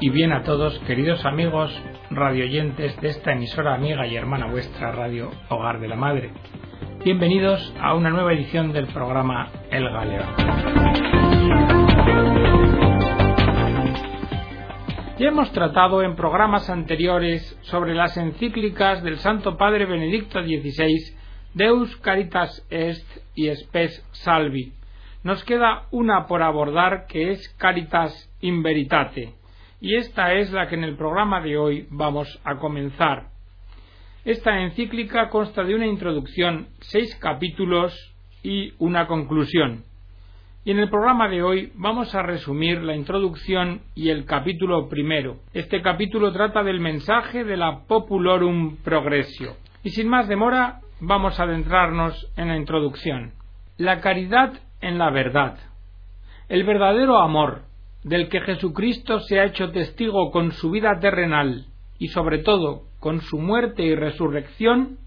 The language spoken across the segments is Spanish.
y bien a todos, queridos amigos radioyentes de esta emisora amiga y hermana vuestra Radio Hogar de la Madre. Bienvenidos a una nueva edición del programa El Galeón. Ya hemos tratado en programas anteriores sobre las encíclicas del Santo Padre Benedicto XVI Deus Caritas Est y Spes Salvi. Nos queda una por abordar que es Caritas in Veritate, y esta es la que en el programa de hoy vamos a comenzar. Esta encíclica consta de una introducción, seis capítulos y una conclusión. Y en el programa de hoy vamos a resumir la introducción y el capítulo primero. Este capítulo trata del mensaje de la Populorum Progressio. Y sin más demora, vamos a adentrarnos en la introducción. La caridad en la verdad. El verdadero amor, del que Jesucristo se ha hecho testigo con su vida terrenal y sobre todo con su muerte y resurrección,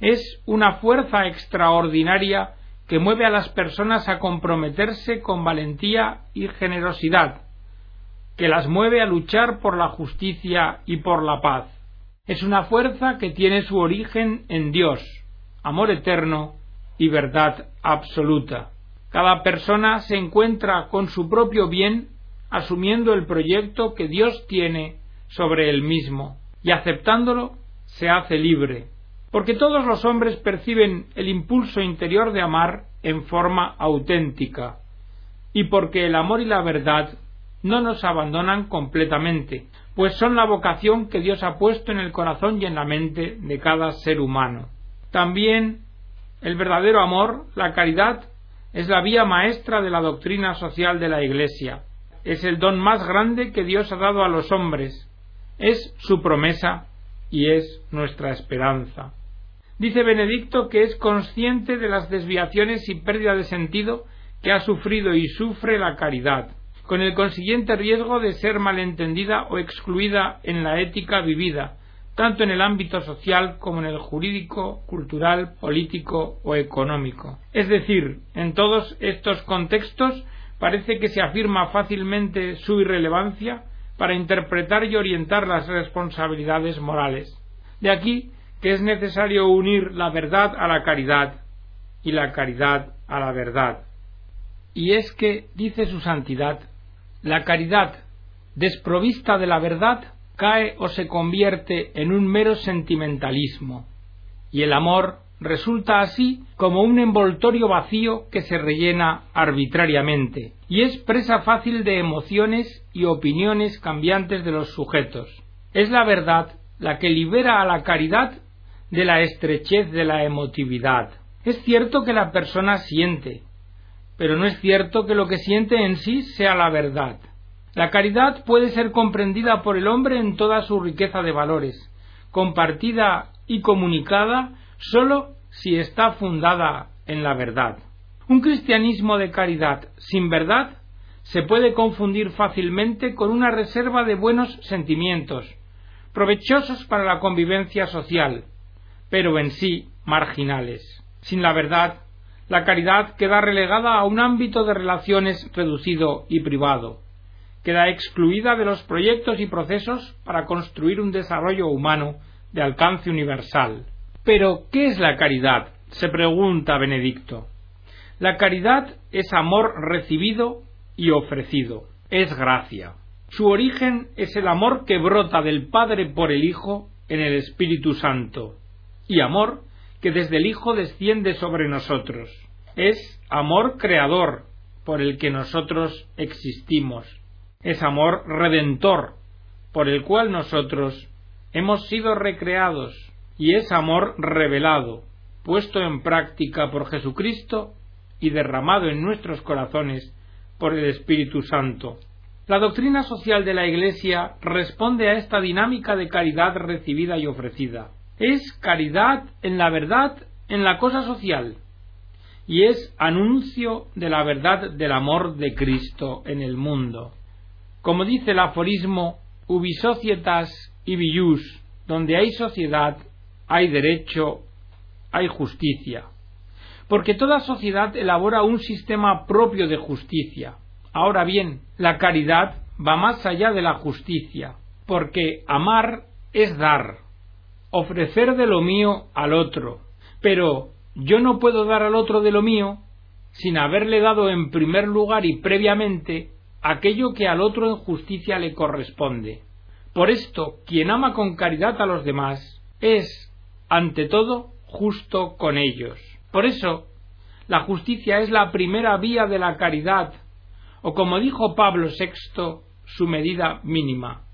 es una fuerza extraordinaria que mueve a las personas a comprometerse con valentía y generosidad, que las mueve a luchar por la justicia y por la paz. Es una fuerza que tiene su origen en Dios, amor eterno y verdad absoluta. Cada persona se encuentra con su propio bien asumiendo el proyecto que Dios tiene sobre él mismo, y aceptándolo se hace libre, porque todos los hombres perciben el impulso interior de amar en forma auténtica, y porque el amor y la verdad no nos abandonan completamente, pues son la vocación que Dios ha puesto en el corazón y en la mente de cada ser humano. También el verdadero amor, la caridad, es la vía maestra de la doctrina social de la Iglesia, es el don más grande que Dios ha dado a los hombres, es su promesa y es nuestra esperanza. Dice Benedicto que es consciente de las desviaciones y pérdida de sentido que ha sufrido y sufre la caridad, con el consiguiente riesgo de ser malentendida o excluida en la ética vivida, tanto en el ámbito social como en el jurídico, cultural, político o económico. Es decir, en todos estos contextos parece que se afirma fácilmente su irrelevancia para interpretar y orientar las responsabilidades morales. De aquí que es necesario unir la verdad a la caridad y la caridad a la verdad. Y es que, dice su santidad, la caridad desprovista de la verdad cae o se convierte en un mero sentimentalismo, y el amor resulta así como un envoltorio vacío que se rellena arbitrariamente y es presa fácil de emociones y opiniones cambiantes de los sujetos. Es la verdad la que libera a la caridad de la estrechez de la emotividad. Es cierto que la persona siente, pero no es cierto que lo que siente en sí sea la verdad. La caridad puede ser comprendida por el hombre en toda su riqueza de valores, compartida y comunicada sólo si está fundada en la verdad. Un cristianismo de caridad sin verdad se puede confundir fácilmente con una reserva de buenos sentimientos, provechosos para la convivencia social, pero en sí marginales. Sin la verdad, la caridad queda relegada a un ámbito de relaciones reducido y privado, queda excluida de los proyectos y procesos para construir un desarrollo humano de alcance universal. Pero, ¿qué es la caridad? se pregunta Benedicto. La caridad es amor recibido y ofrecido, es gracia. Su origen es el amor que brota del Padre por el Hijo en el Espíritu Santo, y amor que desde el Hijo desciende sobre nosotros. Es amor creador por el que nosotros existimos. Es amor redentor por el cual nosotros hemos sido recreados y es amor revelado, puesto en práctica por Jesucristo y derramado en nuestros corazones por el Espíritu Santo. La doctrina social de la Iglesia responde a esta dinámica de caridad recibida y ofrecida. Es caridad en la verdad, en la cosa social, y es anuncio de la verdad del amor de Cristo en el mundo. Como dice el aforismo Ubi societas donde hay sociedad, hay derecho, hay justicia. Porque toda sociedad elabora un sistema propio de justicia. Ahora bien, la caridad va más allá de la justicia, porque amar es dar, ofrecer de lo mío al otro, pero yo no puedo dar al otro de lo mío sin haberle dado en primer lugar y previamente aquello que al otro en justicia le corresponde. Por esto, quien ama con caridad a los demás es, ante todo, justo con ellos. Por eso, la justicia es la primera vía de la caridad, o como dijo Pablo VI, su medida mínima.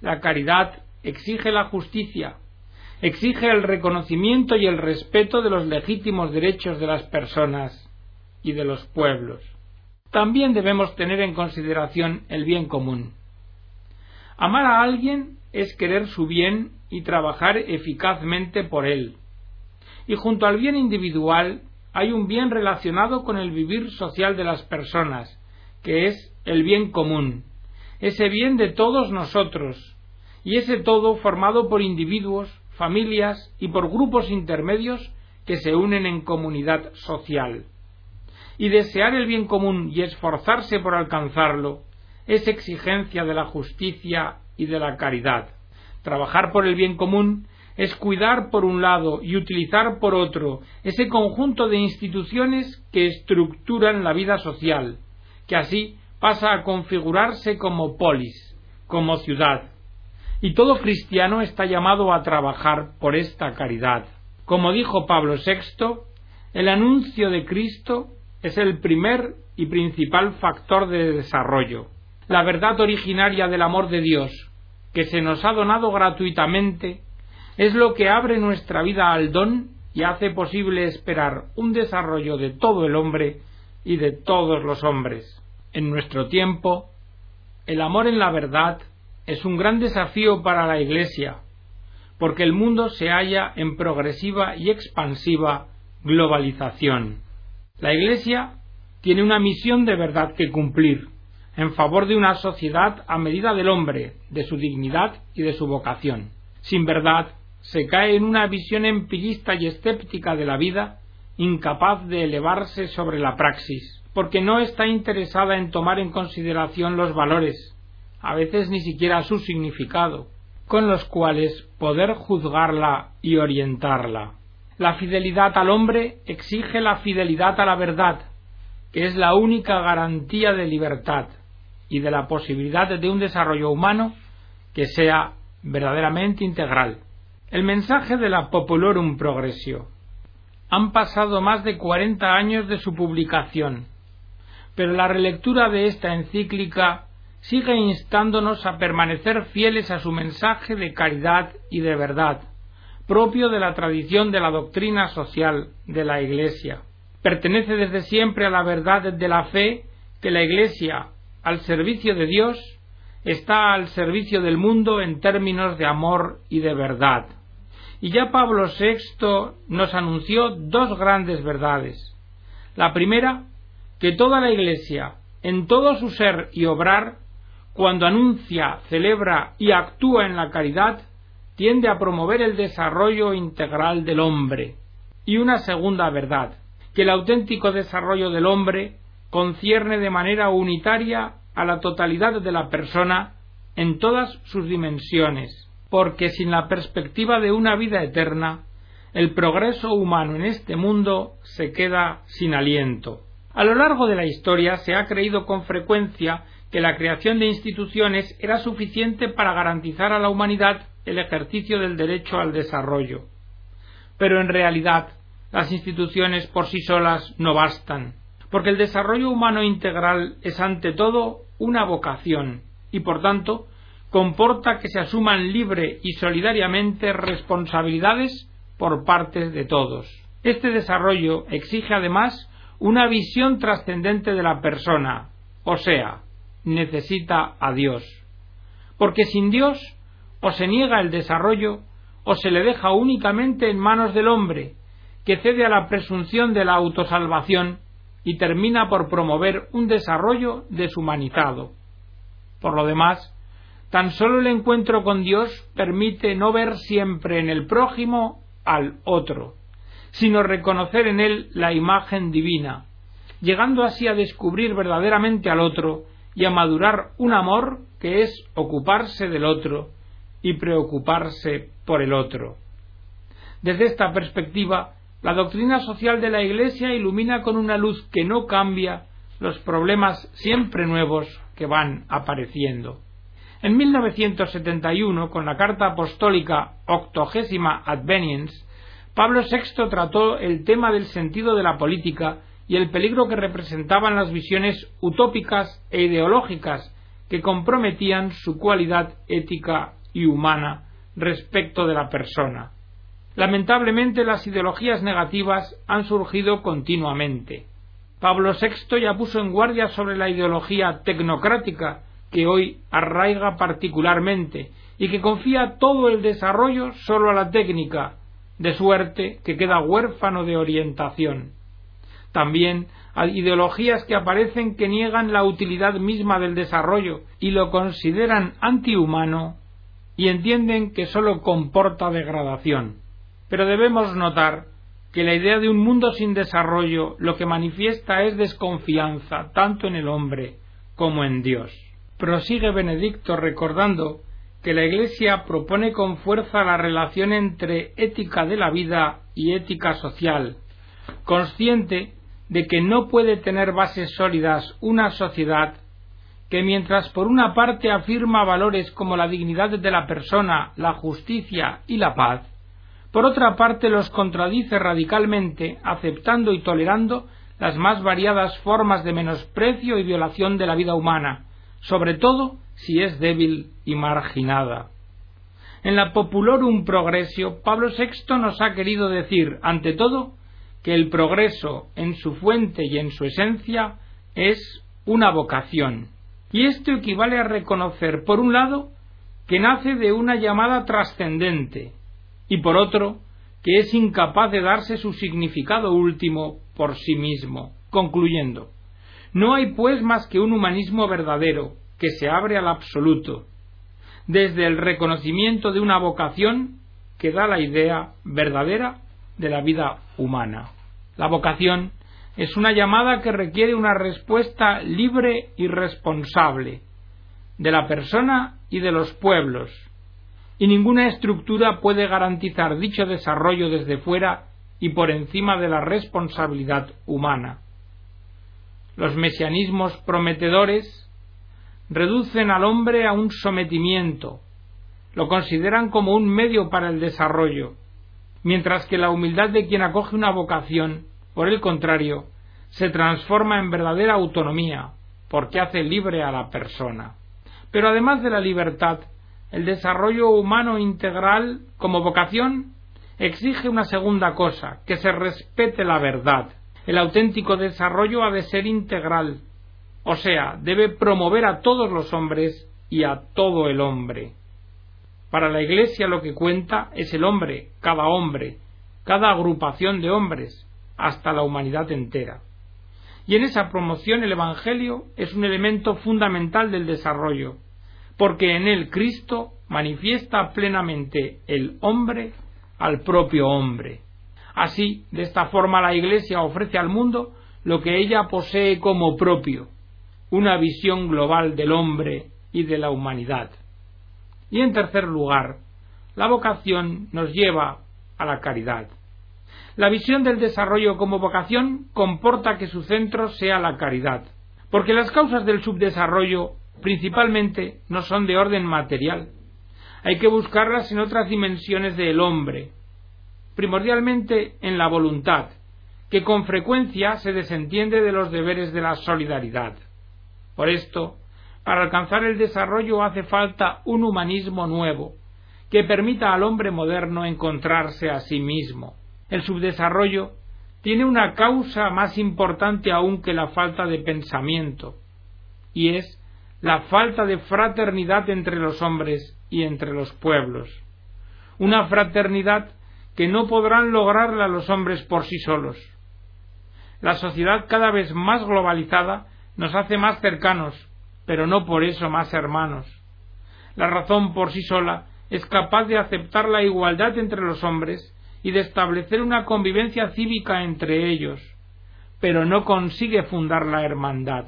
La caridad exige la justicia, exige el reconocimiento y el respeto de los legítimos derechos de las personas y de los pueblos. También debemos tener en consideración el bien común. Amar a alguien es querer su bien y trabajar eficazmente por él. Y junto al bien individual hay un bien relacionado con el vivir social de las personas, que es el bien común, ese bien de todos nosotros, y ese todo formado por individuos, familias y por grupos intermedios que se unen en comunidad social. Y desear el bien común y esforzarse por alcanzarlo es exigencia de la justicia y de la caridad. Trabajar por el bien común es cuidar por un lado y utilizar por otro ese conjunto de instituciones que estructuran la vida social, que así pasa a configurarse como polis, como ciudad. Y todo cristiano está llamado a trabajar por esta caridad. Como dijo Pablo VI, el anuncio de Cristo es el primer y principal factor de desarrollo, la verdad originaria del amor de Dios, que se nos ha donado gratuitamente, es lo que abre nuestra vida al don y hace posible esperar un desarrollo de todo el hombre y de todos los hombres. En nuestro tiempo, el amor en la verdad es un gran desafío para la Iglesia, porque el mundo se halla en progresiva y expansiva globalización. La Iglesia tiene una misión de verdad que cumplir en favor de una sociedad a medida del hombre, de su dignidad y de su vocación. Sin verdad, se cae en una visión empirista y escéptica de la vida, incapaz de elevarse sobre la praxis, porque no está interesada en tomar en consideración los valores, a veces ni siquiera su significado, con los cuales poder juzgarla y orientarla. La fidelidad al hombre exige la fidelidad a la verdad, que es la única garantía de libertad y de la posibilidad de un desarrollo humano que sea verdaderamente integral. El mensaje de la Populorum Progressio. Han pasado más de cuarenta años de su publicación, pero la relectura de esta encíclica sigue instándonos a permanecer fieles a su mensaje de caridad y de verdad, propio de la tradición de la doctrina social de la Iglesia. Pertenece desde siempre a la verdad de la fe que la Iglesia, al servicio de Dios, está al servicio del mundo en términos de amor y de verdad. Y ya Pablo VI nos anunció dos grandes verdades. La primera, que toda la Iglesia, en todo su ser y obrar, cuando anuncia, celebra y actúa en la caridad, tiende a promover el desarrollo integral del hombre. Y una segunda verdad, que el auténtico desarrollo del hombre concierne de manera unitaria a la totalidad de la persona en todas sus dimensiones, porque sin la perspectiva de una vida eterna, el progreso humano en este mundo se queda sin aliento. A lo largo de la historia se ha creído con frecuencia que la creación de instituciones era suficiente para garantizar a la humanidad el ejercicio del derecho al desarrollo. Pero en realidad las instituciones por sí solas no bastan, porque el desarrollo humano integral es ante todo una vocación y por tanto comporta que se asuman libre y solidariamente responsabilidades por parte de todos. Este desarrollo exige además una visión trascendente de la persona, o sea, necesita a Dios. Porque sin Dios o se niega el desarrollo o se le deja únicamente en manos del hombre, que cede a la presunción de la autosalvación y termina por promover un desarrollo deshumanizado. Por lo demás, tan solo el encuentro con Dios permite no ver siempre en el prójimo al otro, sino reconocer en él la imagen divina, llegando así a descubrir verdaderamente al otro y a madurar un amor que es ocuparse del otro y preocuparse por el otro. Desde esta perspectiva, la doctrina social de la Iglesia ilumina con una luz que no cambia los problemas siempre nuevos que van apareciendo. En 1971, con la carta apostólica Octogésima Adveniens, Pablo VI trató el tema del sentido de la política y el peligro que representaban las visiones utópicas e ideológicas que comprometían su cualidad ética y humana respecto de la persona. Lamentablemente las ideologías negativas han surgido continuamente. Pablo VI ya puso en guardia sobre la ideología tecnocrática que hoy arraiga particularmente y que confía todo el desarrollo solo a la técnica, de suerte que queda huérfano de orientación. También hay ideologías que aparecen que niegan la utilidad misma del desarrollo y lo consideran antihumano y entienden que sólo comporta degradación. Pero debemos notar que la idea de un mundo sin desarrollo lo que manifiesta es desconfianza tanto en el hombre como en Dios. Prosigue Benedicto recordando que la Iglesia propone con fuerza la relación entre ética de la vida y ética social, consciente de que no puede tener bases sólidas una sociedad que mientras por una parte afirma valores como la dignidad de la persona, la justicia y la paz, por otra parte los contradice radicalmente, aceptando y tolerando las más variadas formas de menosprecio y violación de la vida humana, sobre todo si es débil y marginada. En la Populorum Progressio, Pablo VI nos ha querido decir, ante todo, que el progreso en su fuente y en su esencia es una vocación, y esto equivale a reconocer, por un lado, que nace de una llamada trascendente, y por otro, que es incapaz de darse su significado último por sí mismo. Concluyendo, no hay pues más que un humanismo verdadero, que se abre al absoluto, desde el reconocimiento de una vocación que da la idea verdadera de la vida humana. La vocación es una llamada que requiere una respuesta libre y responsable de la persona y de los pueblos, y ninguna estructura puede garantizar dicho desarrollo desde fuera y por encima de la responsabilidad humana. Los mesianismos prometedores reducen al hombre a un sometimiento, lo consideran como un medio para el desarrollo, mientras que la humildad de quien acoge una vocación, por el contrario, se transforma en verdadera autonomía, porque hace libre a la persona. Pero además de la libertad, el desarrollo humano integral como vocación exige una segunda cosa, que se respete la verdad. El auténtico desarrollo ha de ser integral, o sea, debe promover a todos los hombres y a todo el hombre. Para la Iglesia lo que cuenta es el hombre, cada hombre, cada agrupación de hombres, hasta la humanidad entera. Y en esa promoción el Evangelio es un elemento fundamental del desarrollo, porque en él Cristo manifiesta plenamente el hombre al propio hombre. Así, de esta forma la Iglesia ofrece al mundo lo que ella posee como propio, una visión global del hombre y de la humanidad. Y en tercer lugar, la vocación nos lleva a la caridad. La visión del desarrollo como vocación comporta que su centro sea la caridad, porque las causas del subdesarrollo principalmente no son de orden material. Hay que buscarlas en otras dimensiones del hombre, primordialmente en la voluntad, que con frecuencia se desentiende de los deberes de la solidaridad. Por esto, para alcanzar el desarrollo hace falta un humanismo nuevo, que permita al hombre moderno encontrarse a sí mismo. El subdesarrollo tiene una causa más importante aún que la falta de pensamiento, y es la falta de fraternidad entre los hombres y entre los pueblos. Una fraternidad que no podrán lograrla los hombres por sí solos. La sociedad cada vez más globalizada nos hace más cercanos, pero no por eso más hermanos. La razón por sí sola es capaz de aceptar la igualdad entre los hombres y de establecer una convivencia cívica entre ellos, pero no consigue fundar la hermandad,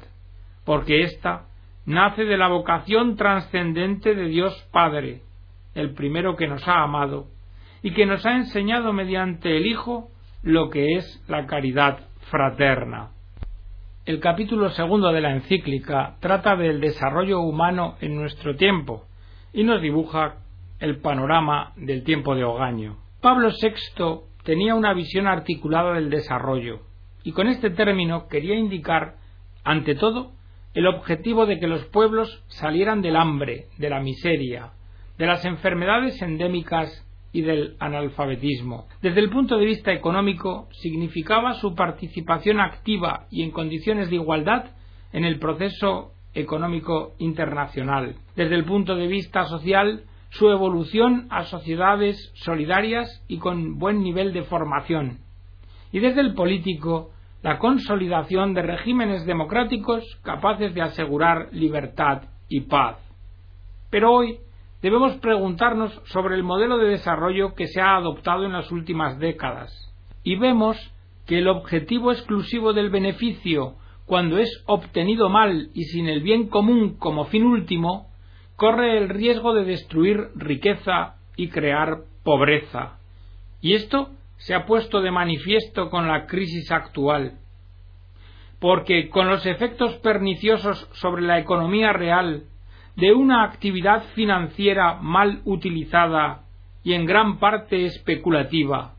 porque ésta nace de la vocación trascendente de Dios Padre, el primero que nos ha amado, y que nos ha enseñado mediante el Hijo lo que es la caridad fraterna. El capítulo segundo de la encíclica trata del desarrollo humano en nuestro tiempo y nos dibuja el panorama del tiempo de Ogaño. Pablo VI tenía una visión articulada del desarrollo y con este término quería indicar, ante todo, el objetivo de que los pueblos salieran del hambre, de la miseria, de las enfermedades endémicas y del analfabetismo. Desde el punto de vista económico, significaba su participación activa y en condiciones de igualdad en el proceso económico internacional. Desde el punto de vista social, su evolución a sociedades solidarias y con buen nivel de formación. Y desde el político, la consolidación de regímenes democráticos capaces de asegurar libertad y paz. Pero hoy debemos preguntarnos sobre el modelo de desarrollo que se ha adoptado en las últimas décadas y vemos que el objetivo exclusivo del beneficio, cuando es obtenido mal y sin el bien común como fin último, corre el riesgo de destruir riqueza y crear pobreza. Y esto se ha puesto de manifiesto con la crisis actual, porque con los efectos perniciosos sobre la economía real de una actividad financiera mal utilizada y en gran parte especulativa,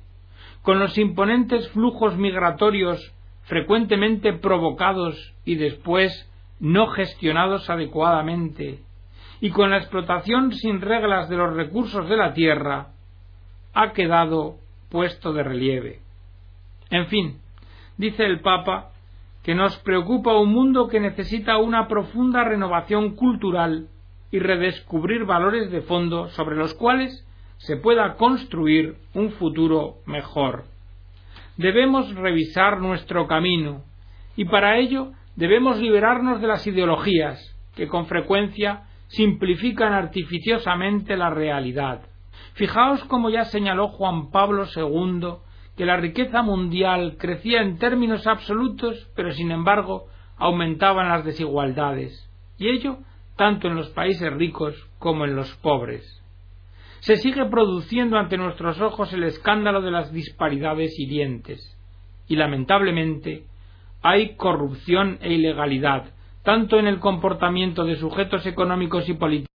con los imponentes flujos migratorios frecuentemente provocados y después no gestionados adecuadamente, y con la explotación sin reglas de los recursos de la tierra, ha quedado puesto de relieve. En fin, dice el Papa que nos preocupa un mundo que necesita una profunda renovación cultural y redescubrir valores de fondo sobre los cuales se pueda construir un futuro mejor. Debemos revisar nuestro camino y para ello debemos liberarnos de las ideologías que con frecuencia simplifican artificiosamente la realidad. Fijaos como ya señaló Juan Pablo II que la riqueza mundial crecía en términos absolutos, pero sin embargo aumentaban las desigualdades, y ello tanto en los países ricos como en los pobres. Se sigue produciendo ante nuestros ojos el escándalo de las disparidades hirientes, y lamentablemente hay corrupción e ilegalidad, tanto en el comportamiento de sujetos económicos y políticos